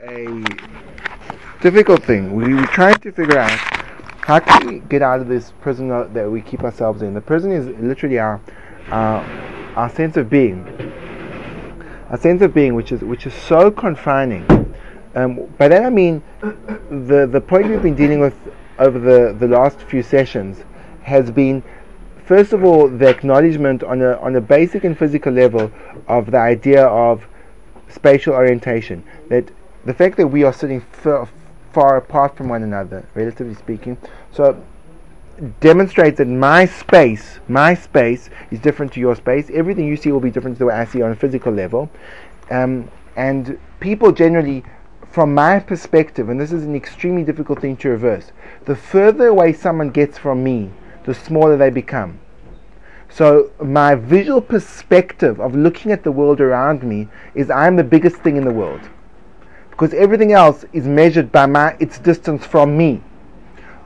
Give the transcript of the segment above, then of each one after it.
a difficult thing. We trying to figure out how can we get out of this prison that we keep ourselves in. The prison is literally our our, our sense of being, a sense of being which is which is so confining. Um, by that I mean the the point we've been dealing with over the, the last few sessions has been first of all the acknowledgement on a on a basic and physical level of the idea of spatial orientation. That the fact that we are sitting far, far apart from one another, relatively speaking, so demonstrates that my space, my space is different to your space. Everything you see will be different to the way I see on a physical level. Um, and people generally, from my perspective, and this is an extremely difficult thing to reverse, the further away someone gets from me, the smaller they become. So my visual perspective of looking at the world around me is I'm the biggest thing in the world. Because everything else is measured by my its distance from me.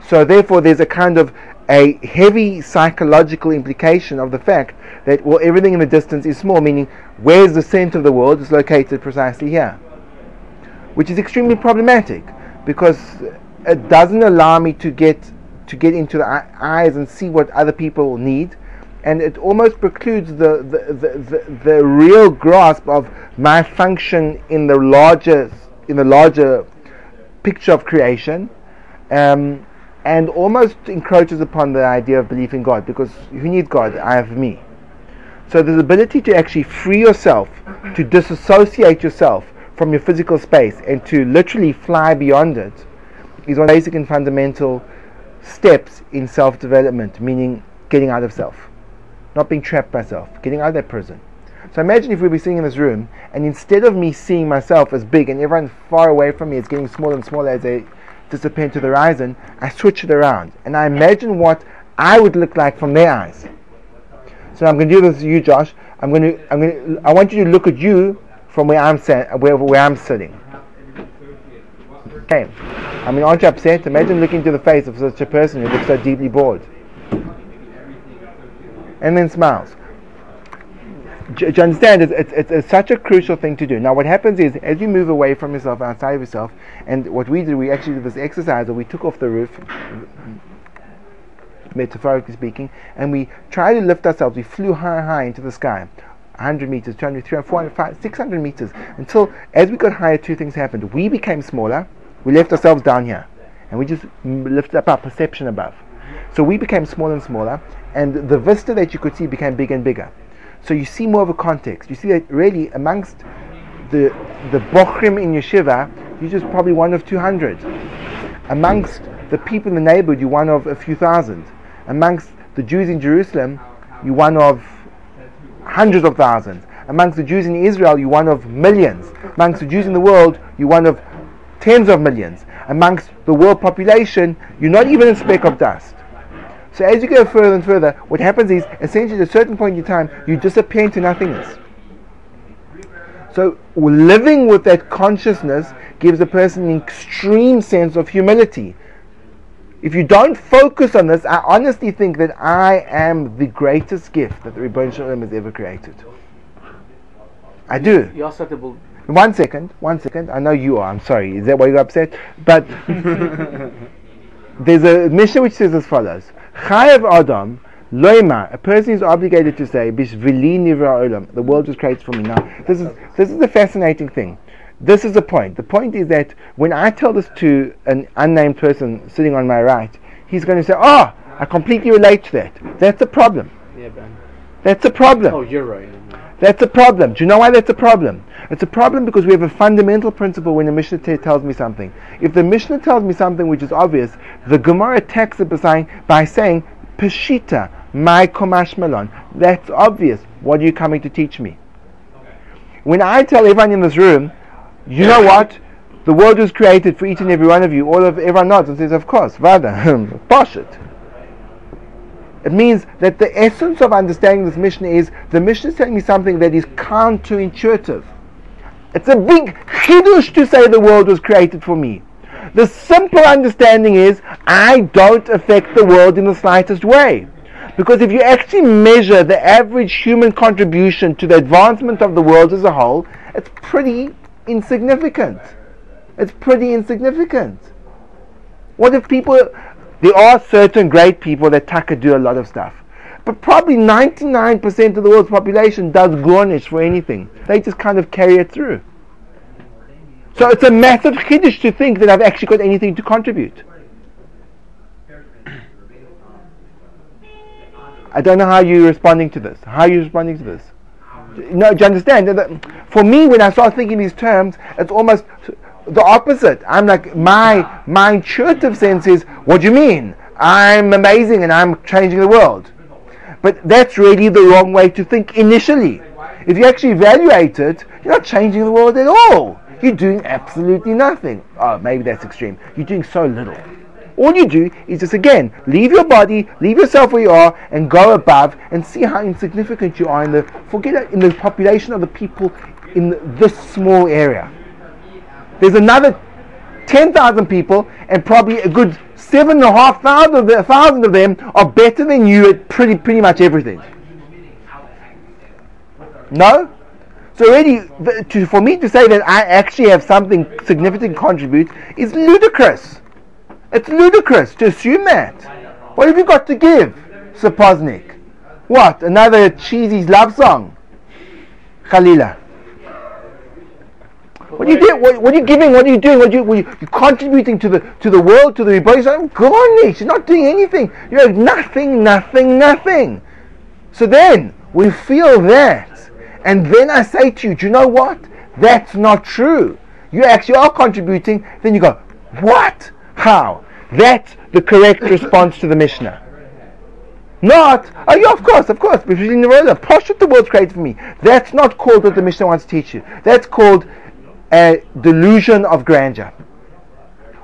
So therefore there's a kind of a heavy psychological implication of the fact that well everything in the distance is small, meaning where's the center of the world is located precisely here. Which is extremely problematic because it doesn't allow me to get to get into the eyes and see what other people need and it almost precludes the, the, the, the, the real grasp of my function in the larger in the larger picture of creation um, and almost encroaches upon the idea of belief in God because who needs God? I have me. So the ability to actually free yourself, to disassociate yourself from your physical space and to literally fly beyond it is one basic and fundamental steps in self-development, meaning getting out of self not being trapped by self, getting out of that prison. So imagine if we were sitting in this room, and instead of me seeing myself as big and everyone far away from me is getting smaller and smaller as they disappear into the horizon, I switch it around and I imagine what I would look like from their eyes. So I'm going to do this to you, Josh. I'm going to, I'm going to, I want you to look at you from where I'm where, where I'm sitting. Okay. I mean, aren't you upset? Imagine looking into the face of such a person who looks so deeply bored and then smiles. Do you understand? It's, it's, it's, such a crucial thing to do. Now, what happens is, as you move away from yourself, outside of yourself, and what we did, we actually did this exercise, where we took off the roof, metaphorically speaking, and we tried to lift ourselves. We flew high, high into the sky. 100 meters, 200, 300, 400, 500, 600 meters, until as we got higher, two things happened. We became smaller, we left ourselves down here, and we just lifted up our perception above. So we became smaller and smaller, and the vista that you could see became bigger and bigger. So you see more of a context. You see that really amongst the the bochrim in yeshiva, you're just probably one of 200. Amongst the people in the neighborhood, you're one of a few thousand. Amongst the Jews in Jerusalem, you're one of hundreds of thousands. Amongst the Jews in Israel, you're one of millions. Amongst the Jews in the world, you're one of tens of millions. Amongst the world population, you're not even a speck of dust. So as you go further and further, what happens is essentially at a certain point in time, you disappear into nothingness. So living with that consciousness gives a person an extreme sense of humility. If you don't focus on this, I honestly think that I am the greatest gift that the Ribbono Shel Olam has ever created. I do. You're acceptable. One second, one second. I know you are. I'm sorry. Is that why you're upset? But there's a Mishnah which says as follows: Chayav Adam, Loima, a person is obligated to say, Bishvili Nivra Olam, the world was created for me. Now, this is, this is the fascinating thing. This is the point. The point is that when I tell this to an unnamed person sitting on my right, he's going to say, Oh, I completely relate to that. That's a problem. Yeah, Ben. That's a problem. Oh, you're right. That's a problem. Do you know why that's a problem? It's a problem because we have a fundamental principle when the Mishnah t- tells me something. If the Mishnah tells me something which is obvious, the Gemara attacks it by saying, by saying Peshita, mai kamashma lan. That's obvious. What are you coming to teach me? When I tell everyone in this room, you know what? The world was created for each and every one of you. All of everyone nods and says, "Of course, Vada, it." It means that the essence of understanding this Mishnah is the Mishnah is telling me something that is counterintuitive. It's a big chidush to say the world was created for me. The simple understanding is I don't affect the world in the slightest way. Because if you actually measure the average human contribution to the advancement of the world as a whole, it's pretty insignificant. It's pretty insignificant. What if people, there are certain great people that tucker do a lot of stuff. But probably 99% of the world's population does gornish for anything. They just kind of carry it through. So it's a massive chiddush to think that I've actually got anything to contribute. I don't know how you're responding to this. How are you responding to this? No, do you understand? For me, when I start thinking these terms, it's almost the opposite. I'm like, my, my intuitive sense is, what do you mean? I'm amazing and I'm changing the world. But that's really the wrong way to think initially. If you actually evaluate it, you're not changing the world at all. You're doing absolutely nothing. Oh, maybe that's extreme. You're doing so little. All you do is just again leave your body, leave yourself where you are, and go above and see how insignificant you are in the forget it, in the population of the people in this small area. There's another ten thousand people, and probably a good seven and a half thousand of, thousand of them are better than you at pretty pretty much everything. No? So already, to, for me to say that I actually have something significant to contribute is ludicrous. It's ludicrous to assume that. What have you got to give, Sapoznik? What? Another cheesy love song? Khalila. What are you doing? What, what, are you giving? What are you doing? What are you, what are you, contributing to the to the world, to the body? So gornish. You're not doing anything. You're nothing, nothing, nothing. So then we feel that, and then I say to you, do you know what? That's not true. You actually are contributing. Then you go, what? How? That's the correct response to the Mishnah. Not, oh yeah, of course, of course, because in the world of Pashut, the world's created for me. That's not called what the Mishnah wants to teach you. That's called a delusion of grandeur.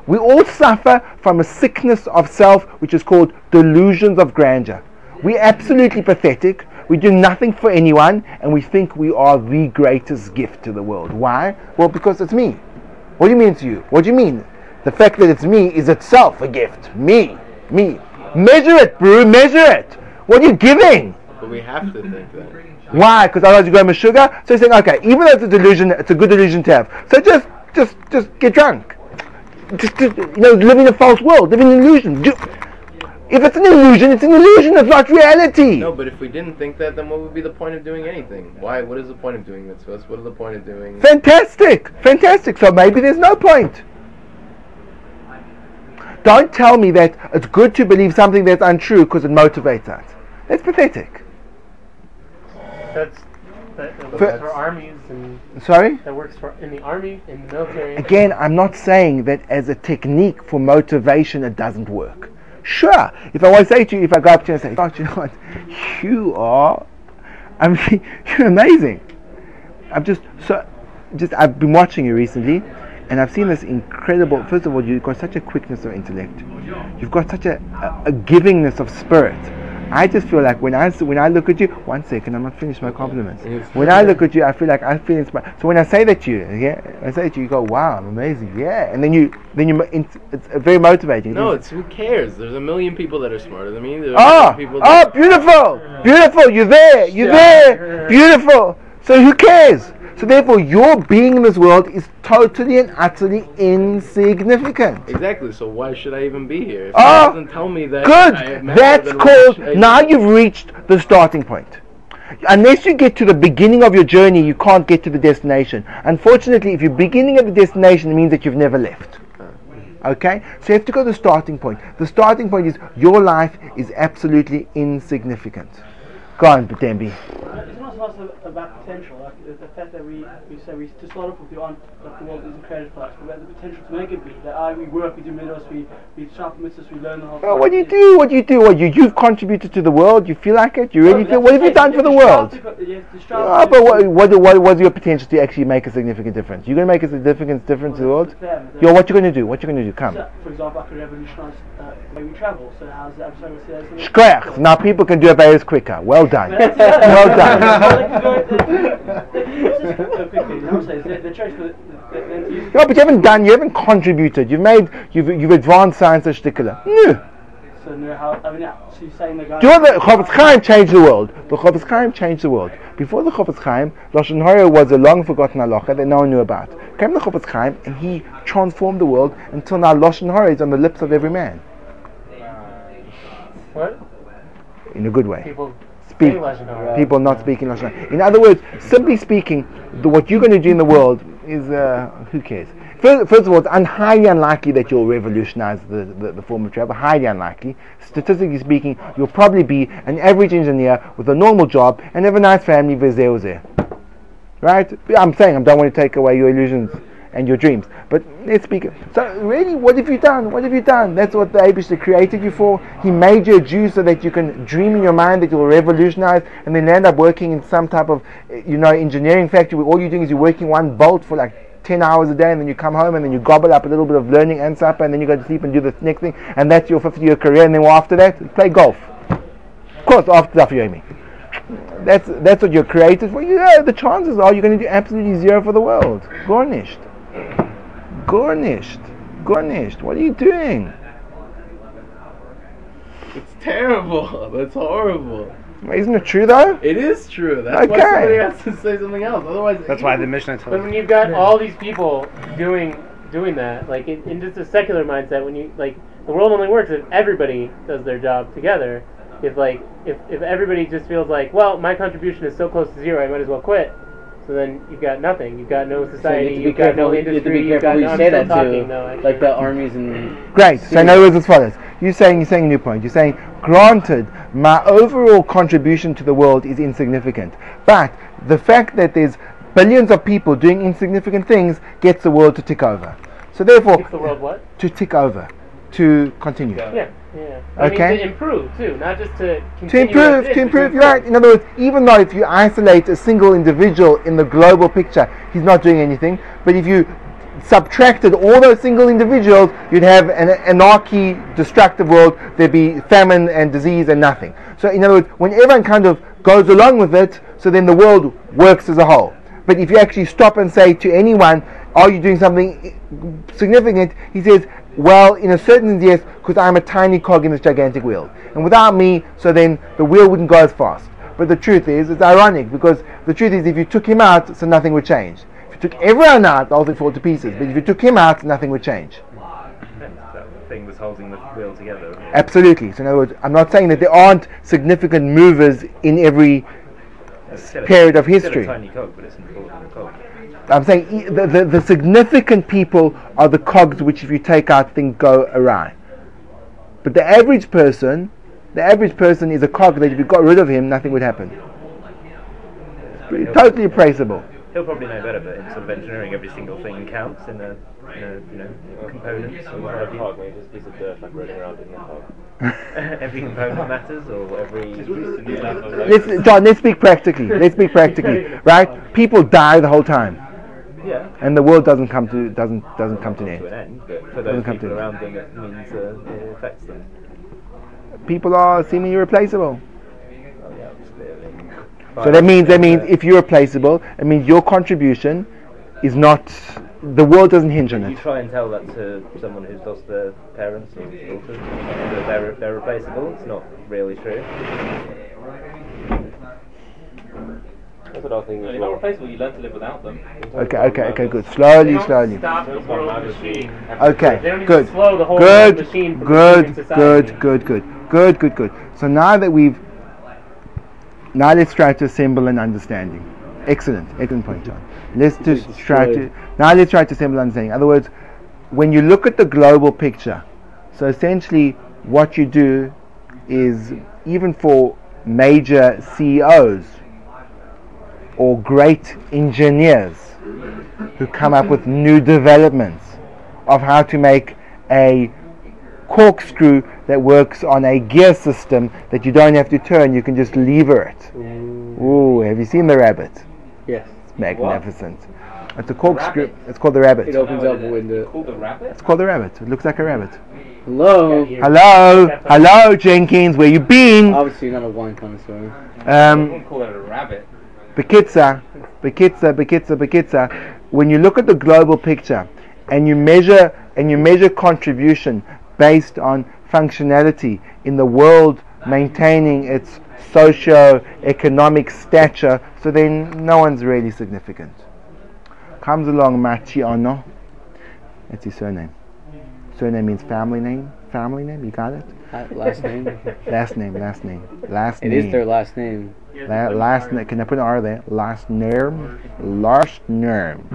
We all suffer from a sickness of self which is called delusions of grandeur. We're absolutely pathetic. We do nothing for anyone and we think we are the greatest gift to the world. Why? Well, because it's me. What do you mean to you? What do you mean? The fact that it's me is itself a gift. Me. Me. Measure it, bro. Measure it. What are you giving? But we have to think that. Why? Because otherwise you go with sugar. So he's saying, okay, even though it's a delusion, it's a good delusion to have. So just, just, just get drunk. Just, just you know, live in a false world, live in an illusion. if it's an illusion, it's an illusion. It's not reality. No, but if we didn't think that, then what would be the point of doing anything? Why? What is the point of doing mitzvahs? What is the point of doing? Fantastic, fantastic. So maybe there's no point. Don't tell me that it's good to believe something that's untrue because it motivates us. That's pathetic. That's that, that works for armies and sorry. That works for in the army in the military. Again, I'm not saying that as a technique for motivation it doesn't work. Sure, if I want to say to you, if I go up to you and say, "Oh, you know what? You are, I mean, you're amazing." I'm just so, just I've been watching you recently, and I've seen this incredible. First of all, you've got such a quickness of intellect. You've got such a, a, a givingness of spirit. I just feel like when I when I look at you, one second, I'm not finished my compliments. When I look at you, I feel like I feel inspired. So when I say that to you, yeah, I say that to you, you go, "Wow, I'm amazing," yeah, and then you then you it's very motivating. No, it's who cares? There's a million people that are smarter than me. There's oh, oh, beautiful, beautiful. You're there, you're there, beautiful. So who cares? So therefore, your being in this world is totally and utterly insignificant. Exactly. So why should I even be here? If oh, doesn't tell me that. Good. That's called. Now you've reached the starting point. Unless you get to the beginning of your journey, you can't get to the destination. Unfortunately, if you're beginning at the destination, it means that you've never left. Okay? So you have to go to the starting point. The starting point is your life is absolutely insignificant. Go on, Butembi also about potential, like the fact that we, we say we to start off with the on like the world isn't created for us, but the potential to make it be. That I we work, we do middles, we we sharpen mitzvahs, we learn the whole. Well, what do you do? What do you do? What you you've contributed to the world? You feel like it? You really no, feel? What have you done for the world? Oh, but what, what what what's your potential to actually make a significant difference? You're going to make a significant difference to the world. Yo, what you going to do? What you going to do? Come. So, for example, I could revolutionize uh, the way we travel. So how's that? Shkrech. Uh, now people can do it very quicker. Well done. well done. No, but you haven't done, you haven't contributed. You've made, you've, you've advanced science as shtikala. No. uh, how, I mean, so you're saying the guy. Do you know Chaim changed the world? The Chofetz Chaim changed the world. Before the Chofetz Chaim, Lashon Hara was a long forgotten halacha that no one knew about. Came the Chofetz Chaim and he transformed the world until now Lashon Hara is on the lips of every man What? in a good way. People Speak. People not speaking Lashon Hara. In other words, simply speaking, the, what you're going to do in the world is uh, who cares? First, first of all, it's un- highly unlikely that you'll revolutionize the, the, the form of travel. Highly unlikely. Statistically speaking, you'll probably be an average engineer with a normal job and have a nice family with zero zero. Right? I'm saying I don't want to take away your illusions and your dreams. But let's speak. So really, what have you done? What have you done? That's what the Aibishter created you for. He made you a Jew so that you can dream in your mind that you'll revolutionize, and then end up working in some type of, you know, engineering factory where all you're doing is you're working one bolt for like. 10 hours a day and then you come home and then you gobble up a little bit of learning and supper and then you go to sleep and do the next thing and that's your 50 year career and then after that play golf of course after Daf Yomi that's that's what you're created for. Yeah, the chances are you're going to do absolutely zero for the world. Garnished, garnished, garnished. What are you doing? It's terrible. That's horrible. Isn't it true though? It is true. That's why Okay. somebody has to say something else. Otherwise, That's why the Mishnah But tells when you. you've got all these people doing doing that, like in, in just a secular mindset, when you like the world only works if everybody does their job together. If like if, if everybody just feels like, well, my contribution is so close to zero, I might as well quit. So then you've got nothing. You've got no So you society. have to you've got no careful. You have to industry. be You've careful got no, you say that talking, to. though. Like the armies and Great. So in other words, as follows: you're saying you're saying a new point. You're saying, granted, my overall contribution to the world is insignificant, but the fact that there's billions of people doing insignificant things gets the world to tick over. So therefore, Keeps the world what? to tick over, to continue. Yeah, yeah. I Okay. mean, to improve too, not just to to improve, as it is, to improve. You're right. In other words, even though if you isolate a single individual in the global picture, he's not doing anything. But if you subtracted all those single individuals, you'd have an anarchy, destructive world. There'd be famine and disease and nothing. So, in other words, when everyone kind of goes along with it, so then the world works as a whole. But if you actually stop and say to anyone, "Are you doing something significant?" He says, "Well, in a certain sense, yes, because I'm a tiny cog in this gigantic wheel, and without me, so then the wheel wouldn't go as fast." But the truth is, it's ironic because the truth is, if you took him out, so nothing would change. If you took everyone out, the whole thing fall to pieces. But if you took him out, nothing would change. That thing was holding the wheel together. Absolutely. So in other words, I'm not saying that there aren't significant movers in every It's period of history. a tiny cog, but it's an important cog. I'm saying e- the, the, the significant people are the cogs which, if you take out, things go awry. But the average person, the average person is a cog that if you got rid of him, nothing would happen. Totally traceable. He'll probably know better, but in sort of engineering, every single thing counts in a, in a you know, components or what have you. just a piece of dirt like rolling around in the hog. every component matters, or every. Let's, John, let's speak practically. Let's speak practically, right? People die the whole time, Yeah. and the world doesn't come to doesn't doesn't come to an To an end. end, for Doesn't those come to people an around them, it means uh, it affects them. People are seemingly replaceable. Oh, yeah. So that means that means if you're replaceable, it means your contribution is not. The world doesn't hinge on You it. try and tell that to someone who's lost their parents or daughters that they're, they're replaceable. It's not really true. That's what I was thinking as You're not well. replaceable, you learn to live without them. Okay, okay, okay, good. Slowly, They slowly. Stop the world machine. They Okay, don't even good. slow the whole Good, machine good, good, good, good, good, good, good. So now that we've, now let's try to assemble an understanding. Excellent, excellent point, John. Let's just try to now let's try to assemble an understanding. In other words, when you look at the global picture, so essentially what you do is even for major CEOs or great engineers who come up with new developments of how to make a corkscrew that works on a gear system that you don't have to turn, you can just lever it. Ooh, have you seen the rabbit? yes, It's magnificent. It's a corkscrew. It's called the rabbit. it opens up a window. Called the rabbit? It's called the rabbit. It looks like a rabbit. Hello. Hello, hello, Jenkins. Where you been? Obviously, not a wine connoisseur. I Um, wouldn't call it a rabbit. Bekitza, Bekitza, Bekitza, Bekitza, when you look at the global picture and you measure and you measure contribution based on functionality in the world maintaining its socio-economic stature, so then no one's really significant. Comes along Machiano, that's his surname. Surname means family name. Family name, you got it? Uh, Last name. Last name, last name, last It name. is their last name. La- last name. Can I put an R there? Last name. Last name.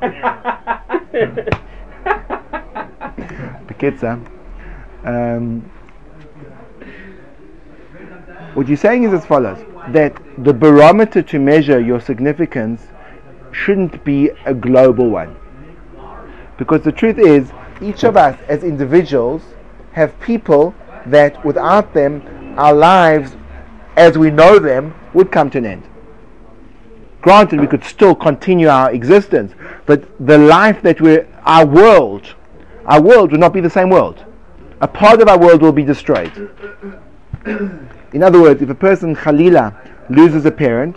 Bekitza. Um, what you're saying is as follows: that the barometer to measure your significance shouldn't be a global one, because the truth is, each of us as individuals have people that without them, our lives as we know them would come to an end. Granted, we could still continue our existence, but the life that we're, our world, our world would not be the same world. A part of our world will be destroyed. In other words, if a person, Khalila, loses a parent,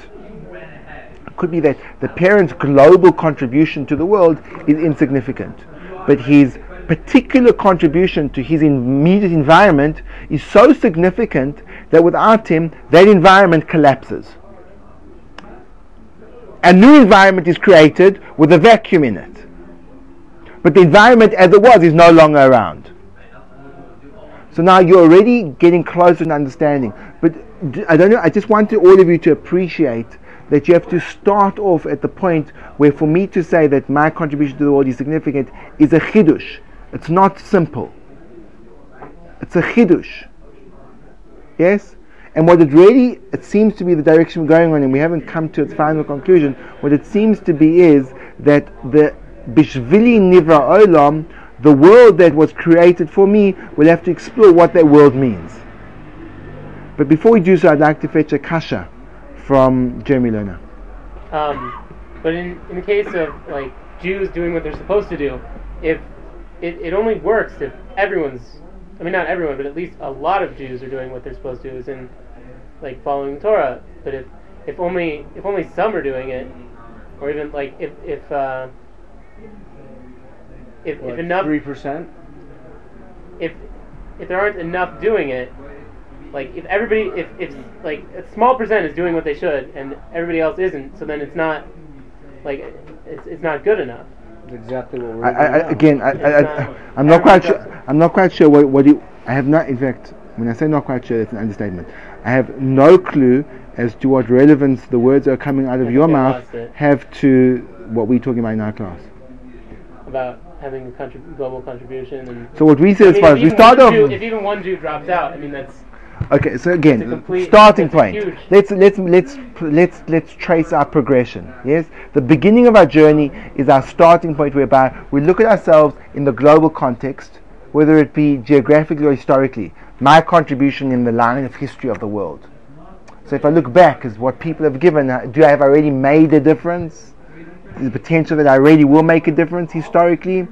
it could be that the parent's global contribution to the world is insignificant, but his particular contribution to his immediate environment is so significant that without him, that environment collapses. A new environment is created with a vacuum in it. But the environment as it was is no longer around. So now you're already getting closer to understanding. But I don't know, I just want all of you to appreciate that you have to start off at the point where for me to say that my contribution to the world is significant is a chidush. It's not simple. It's a chidush. Yes? And what it really, it seems to be the direction we're going on, and we haven't come to its final conclusion. What it seems to be is that the Bishvili Nivra Olam, the world that was created for me, will have to explore what that world means. But before we do so, I'd like to fetch a kasha from Jeremy Lerner. Um, but in, in the case of like Jews doing what they're supposed to do, if it, it only works if everyone's I mean not everyone, but at least a lot of Jews are doing what they're supposed to, do, is in like following the Torah. But if if only if only some are doing it, or even like if if uh, if, if enough Three percent. if if there aren't enough doing it, like if everybody if if like a small percent is doing what they should and everybody else isn't, so then it's not like it's, it's not good enough. That's exactly what we're I, I, doing I, now. again, I, I, It's I, not- I'm not quite sure. I'm not quite sure what what it, I have not. In fact, when I say not quite sure, it's an understatement. I have no clue as to what relevance the words that are coming out of your mouth have to what we're talking about in our class. about having a contrib- global contribution and. So what we say I as mean, far as we start off. If even one Jew drops out, I mean that's Okay, so again, complete- starting point. Let's let's let's let's let's trace our progression. Yes, the beginning of our journey is our starting point, whereby we look at ourselves in the global context, whether it be geographically or historically. My contribution in the line of history of the world. So if I look back, as what people have given, uh, do I have already made a difference? The potential that I really will make a difference historically.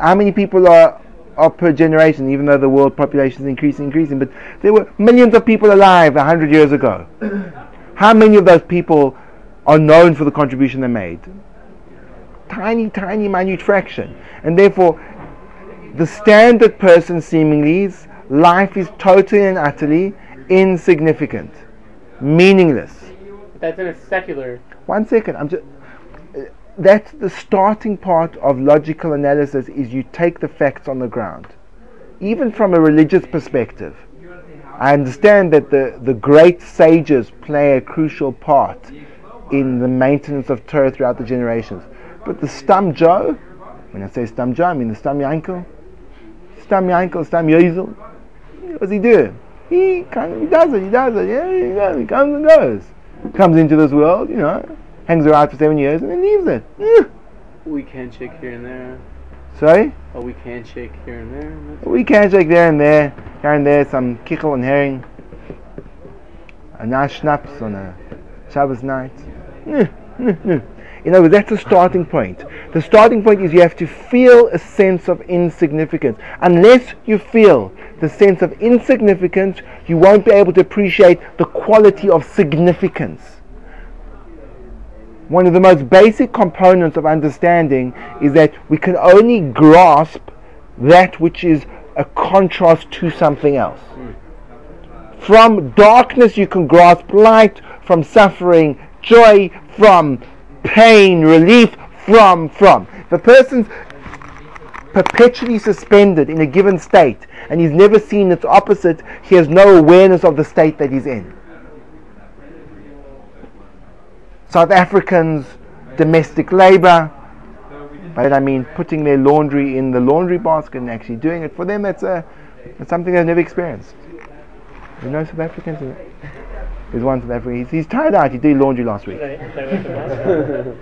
How many people are are per generation, even though the world population is increasing, increasing, but there were millions of people alive a hundred years ago. How many of those people are known for the contribution they made? Tiny, tiny, minute fraction. And therefore, the standard person seemingly's life is totally and utterly insignificant, meaningless. that's in a secular. One second, I'm just. That's the starting part of logical analysis. Is you take the facts on the ground, even from a religious perspective. I understand that the, the great sages play a crucial part in the maintenance of Torah throughout the generations. But the Stam Joe, when I say Stam Joe, I mean the Stam Yankel, Stam Yankel, Stam Yozel. What does he do? He kind of, he does it, he does it, yeah, he does he comes and goes. Comes into this world, you know, hangs around for seven years and then leaves it. We can shake here and there. Sorry? Oh, we can shake here and there. That's- We can shake there and there, here and there, some kichel and herring. A nice schnapps on a Shabbos night. In other words, that's the starting point. The starting point is you have to feel a sense of insignificance. Unless you feel the sense of insignificance, you won't be able to appreciate the quality of significance. One of the most basic components of understanding is that we can only grasp that which is a contrast to something else. From darkness, you can grasp light, from suffering, joy, from pain, relief, from, from. A person's perpetually suspended in a given state and he's never seen its opposite, he has no awareness of the state that he's in. South Africans, domestic labor, that I mean putting their laundry in the laundry basket and actually doing it. For them, that's a, it's something they've never experienced. You know South Africans? There's one South African. He's, he's tired out. He did laundry last week. Right, is that what it was?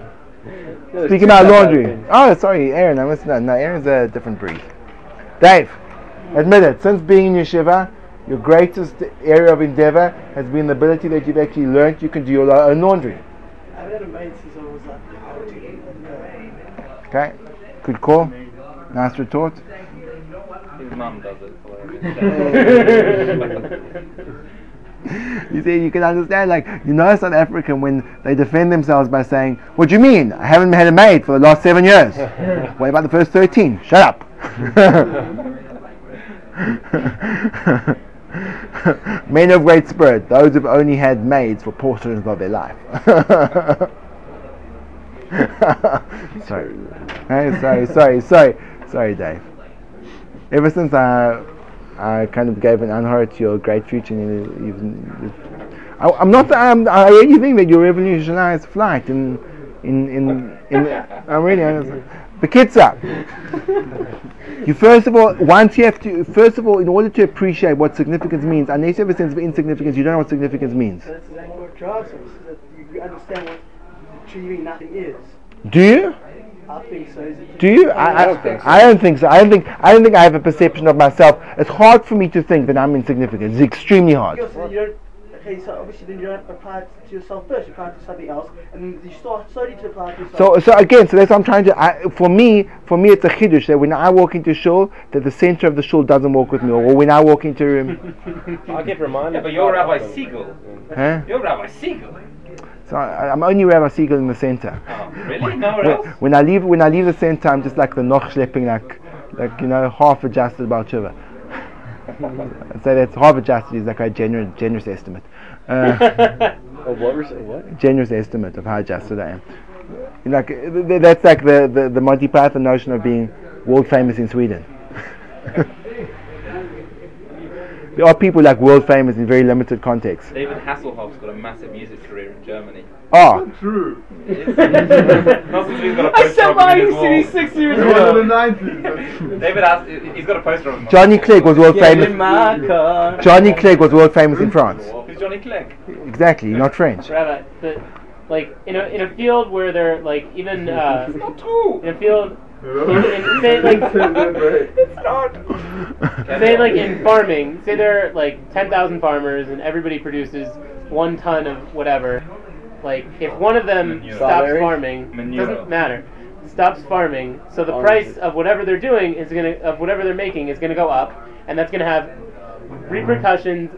No, Speaking about laundry. Oh, sorry, Aaron. I must not. No, Aaron's a different breed. Dave, admit it. Since being in yeshiva, your greatest area of endeavor has been the ability that you've actually learned you can do your own laundry. I've had a mate since I like, how to do it. Okay? Good call. Nice retort. His mum does it for him. You see, you can understand, like, you know, South African when they defend themselves by saying, What do you mean? I haven't had a maid for the last seven years. what about the first 13? Shut up. Men of great spirit, those who've only had maids for portions of their life. sorry. Hey, sorry, sorry, sorry, sorry, Dave. Ever since I, I kind of gave an unheard to your great future, you, you've, you've, I, I'm not. I'm, I really think that you revolutionized flight in, in, in, in. I'm really honest. Bekitza. You first of all, once you have to, first of all, in order to appreciate what significance means, unless you have a sense of insignificance, you don't know what significance means. That's exactly what drives us, that you understand what achieving nothing is. Do you? I think so. Is it Do you? I, I, don't think so. I don't think so. I don't think. I don't think I have a perception of myself. It's hard for me to think that I'm insignificant. It's extremely hard. Because you don't, okay, so obviously then you don't apply it to yourself first, you apply it to something else, and then you start slowly to apply it to yourself. So, so again, so that's what I'm trying to. I, for me, for me, it's a chiddush that when I walk into shul, that the center of the shul doesn't walk with me, or when I walk into a room, I get reminded. Yeah, but you're Rabbi often. Siegel. huh? You're Rabbi Siegel. So I, I'm only Rabbi Siegel in the center. Oh, really? Nowhere When, else? when I leave, when I leave the center, I'm just like the noch schlepping, like, like you know, half adjusted about shiva. So that's half adjusted is like a generous, generous estimate. Uh, Oh, what? What? generous estimate of how adjusted I am. Like th- th- that's like the, the, the Monty Python notion of being world famous in Sweden. there are people like world famous in very limited contexts. David Hasselhoff's got a massive music career in Germany. Oh, Not since he's got a poster of him in his wall. six years David has, he's got a poster of him. on Johnny Clegg was world famous. in my car. Johnny Clegg was world famous in France. Who's Johnny Clegg? Exactly, not French. Rabbi, but like in a in a field where they're like even uh, Not true. in a field in, in, say like It's not. say like in farming, say there are like ten thousand farmers and everybody produces one ton of whatever. Like if one of them Manure. stops Strawberries? farming, Manure. doesn't matter. Stops farming, so the Oranges. price of whatever they're doing is gonna of whatever they're making is gonna go up, and that's gonna have repercussions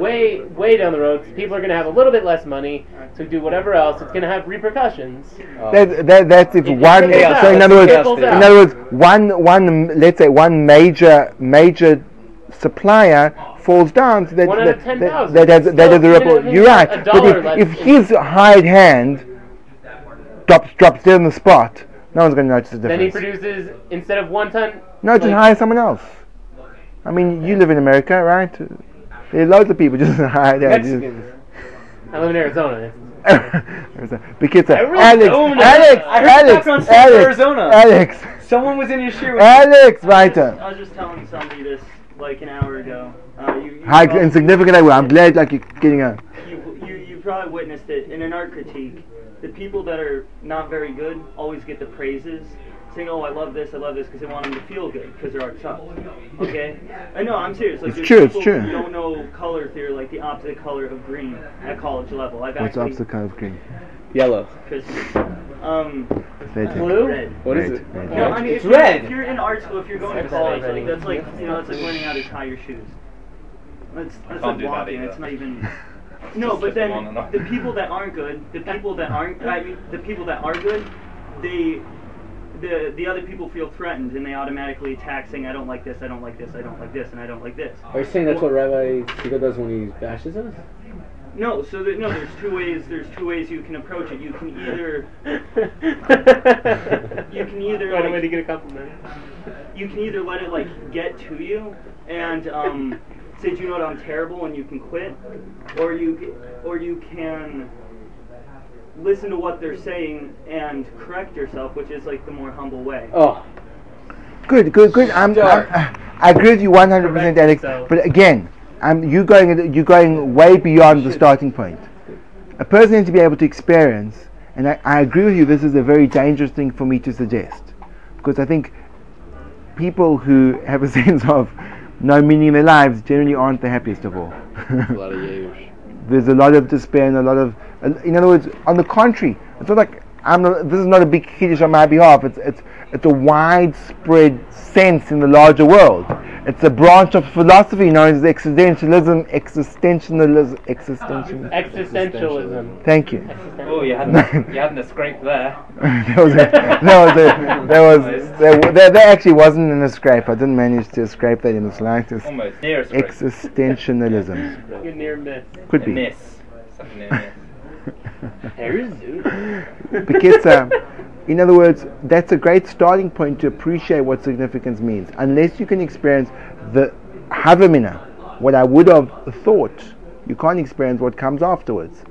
way way down the road. People are gonna have a little bit less money to do whatever else. It's gonna have repercussions. That, that, that's if one. out. So in other words, in other words, one one let's say one major major supplier falls down. So that, One out that, of 10,000. that, that, has, that has a ripple. You're right. But if, if his hired hand drops drops dead on the spot, no one's going to notice the difference. Then he produces instead of one ton. no, just like- hire someone else. I mean, you live in America, right? There are loads of people just yeah, just- Mexicans. I live in Arizona. because uh, Alex. Alex, Alex, back on South Alex, Arizona. Alex, Someone was in your shoe. Alex, right I was just telling somebody this like an hour ago. Uh, you, you, How probably, insignificant I will. I'm glad like you're getting a. you, you, you probably witnessed it in an art critique. The people that are not very good always get the praises, saying, "Oh, I love this, I love this," because they want them to feel good because their art sucks. Okay? I know, I'm serious. Like, It's true, it's true. Who don't know color theory, like the opposite color of green at college level. I've What's actually opposite color of green? Yellow. Christmas. Um, Red. Blue. red. What is Red, it? red, No. I mean, if It's you're, red. if you're in art school, if you're going to college, like that's like you know, that's like learning how to tie your shoes. That's that's Can't like do that walking. It's not even. No, but flip them on and then the people that aren't good, the people that aren't, I mean, the people that are good, they the the other people feel threatened and they automatically attack, saying, "I don't like this, I don't like this, I don't like this, and I don't like this." Are you saying that's what Rabbi Siegel does when he bashes us? No, so there, no, there's two ways. There's two ways you can approach it. You can either you can either Find a like, way to get a compliment. you can either let it like get to you and um, say, "Do you know what? I'm terrible," and you can quit, or you or you can listen to what they're saying and correct yourself, which is like the more humble way. Oh, Good, good, good. I'm, I'm, I agree with you 100%, Correct Alex. yourself. But again, um, you're going you're going way beyond the starting point. A person needs to be able to experience, and I, I agree with you. This is a very dangerous thing for me to suggest, because I think people who have a sense of no meaning in their lives generally aren't the happiest of all. A lot of yayush. There's a lot of despair and a lot of, in other words, on the contrary, it's not like I'm. Not, this is not a big chidush on my behalf. It's it's it's a widespread sense in the larger world. It's a branch of philosophy known as existentialism, existentialism, existentialism. Existentialism. Thank you. Oh, you had the, you had the scrape there. there was a, there was a, there was there, there, there actually wasn't in a scrape. I didn't manage to scrape that in the slightest. Almost near a scrape. Existentialism You're near miss. could A be. miss. Something near miss. Because, um, in other words, that's a great starting point to appreciate what significance means. Unless you can experience the havamina, what I would have thought, you can't experience what comes afterwards.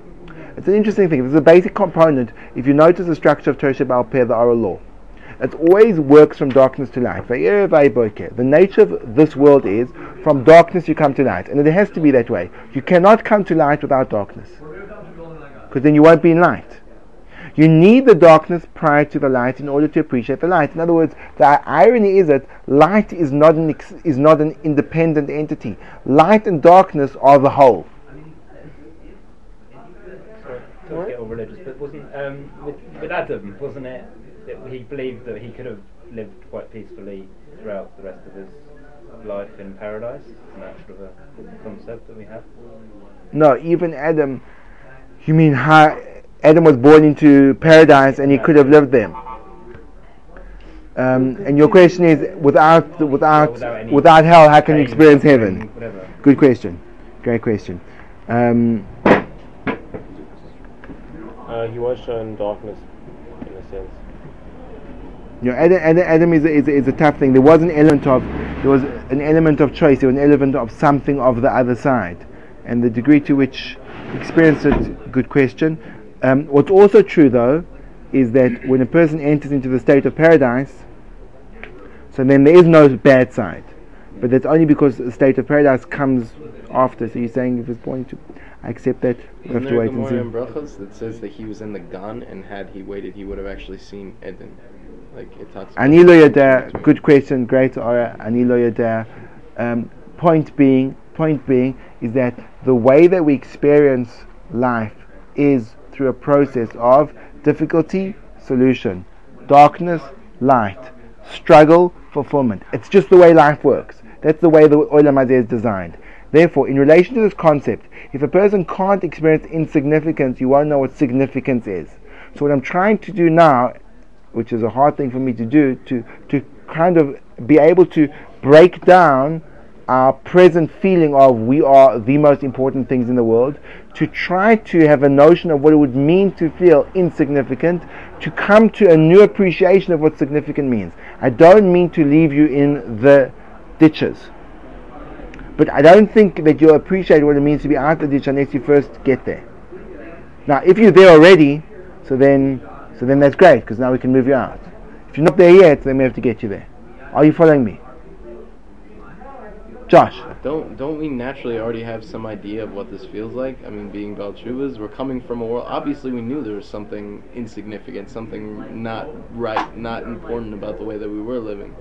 It's an interesting thing. It's a basic component. If you notice the structure of Torah Shebaal Peh, the oral law, it always works from darkness to light. The nature of this world is from darkness you come to light, and it has to be that way. You cannot come to light without darkness, because then you won't be in light. You need the darkness prior to the light in order to appreciate the light. In other words, the irony is that light is not an ex- is not an independent entity. Light and darkness are the whole. Sorry, don't get all religious, but wasn't um, with, with Adam, wasn't it that he believed that he could have lived quite peacefully throughout the rest of his life in paradise? Isn't that sort of a concept that we have? No, even Adam. You mean how Adam was born into paradise and he could have lived there? Um, and your question is, without without without hell, how can you experience heaven? Good question. Great question. Um, Uh, he was shown darkness, in a sense. you know, Adam, Adam, Adam is, a, is, a, is a tough thing. There was an element of there was an element of choice. There was an element of something of the other side, and the degree to which he experienced it. Good question. Um, what's also true though is that when a person enters into the state of paradise, so then there is no bad side, but that's only because the state of paradise comes after. So you're saying if it's born to, I accept that. We have to wait and Gemara in see. Brachos that says that he was in the Gan and had he waited, he would have actually seen Eden. Like it talks. about Ani lo yada, good question, great aura. Ani lo yada. Um, point being, point being is that the way that we experience life is through a process of difficulty, solution, darkness, light, struggle, fulfillment. It's just the way life works. That's the way the Olam is designed. Therefore, in relation to this concept, if a person can't experience insignificance, you won't know what significance is. So what I'm trying to do now which is a hard thing for me to do, to, to kind of be able to break down our present feeling of we are the most important things in the world, to try to have a notion of what it would mean to feel insignificant, to come to a new appreciation of what significant means. I don't mean to leave you in the ditches. But I don't think that you'll appreciate what it means to be out of the ditch unless you first get there. Now, if you're there already, so then, so then that's great because now we can move you out. If you're not there yet, then we have to get you there. Are you following me, Josh? Don't don't we naturally already have some idea of what this feels like? I mean, being baal teshuvas, we're coming from a world. Obviously, we knew there was something insignificant, something not right, not important about the way that we were living.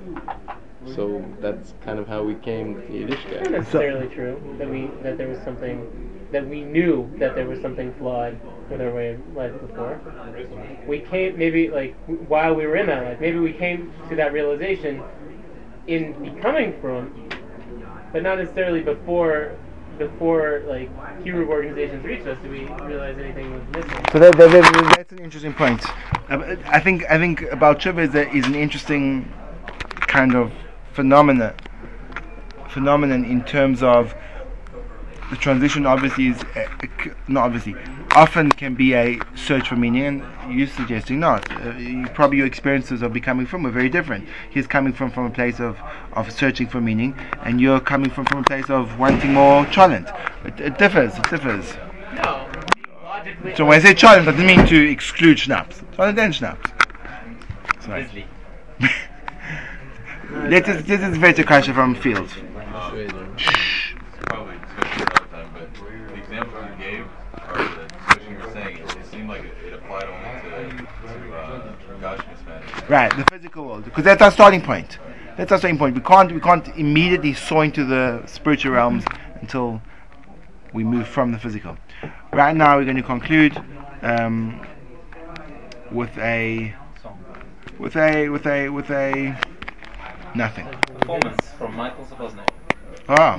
So that's kind of how we came to Not Yiddishkeit. necessarily true that we that there was something that we knew that there was something flawed with our way of life before. We came maybe like while we were in that life, maybe we came to that realization in becoming frum, but not necessarily before before like Hebrew organizations reached us, did we realize anything was missing? So that, that, that- that's an interesting point. Uh, I think I think about tshuva is, is an interesting kind of phenomena phenomenon in terms of the transition. Obviously, is uh, not obviously often can be a search for meaning, and you're suggesting not. Uh, you, probably your experiences of becoming frum are very different. He's coming from from a place of, of searching for meaning, and you're coming from from a place of wanting more challenge. It, it differs. It differs. No, logically. So when I say challenge, that doesn't mean to exclude schnapps. Challenge and schnapps. Sorry. This is this is very question from Fields. Persuasion. probably switching another time, but the examples you gave, or the switching you were saying, it, it seemed like it, it applied only to, to uh, Gashmis matters. Right, the physical world, because that's our starting point. That's our starting point. We can't we can't immediately soar into the spiritual realms until we move from the physical. Right now, we're going to conclude um, with a with a with a with a nothing. Performance from Michael Saboznik. Ah,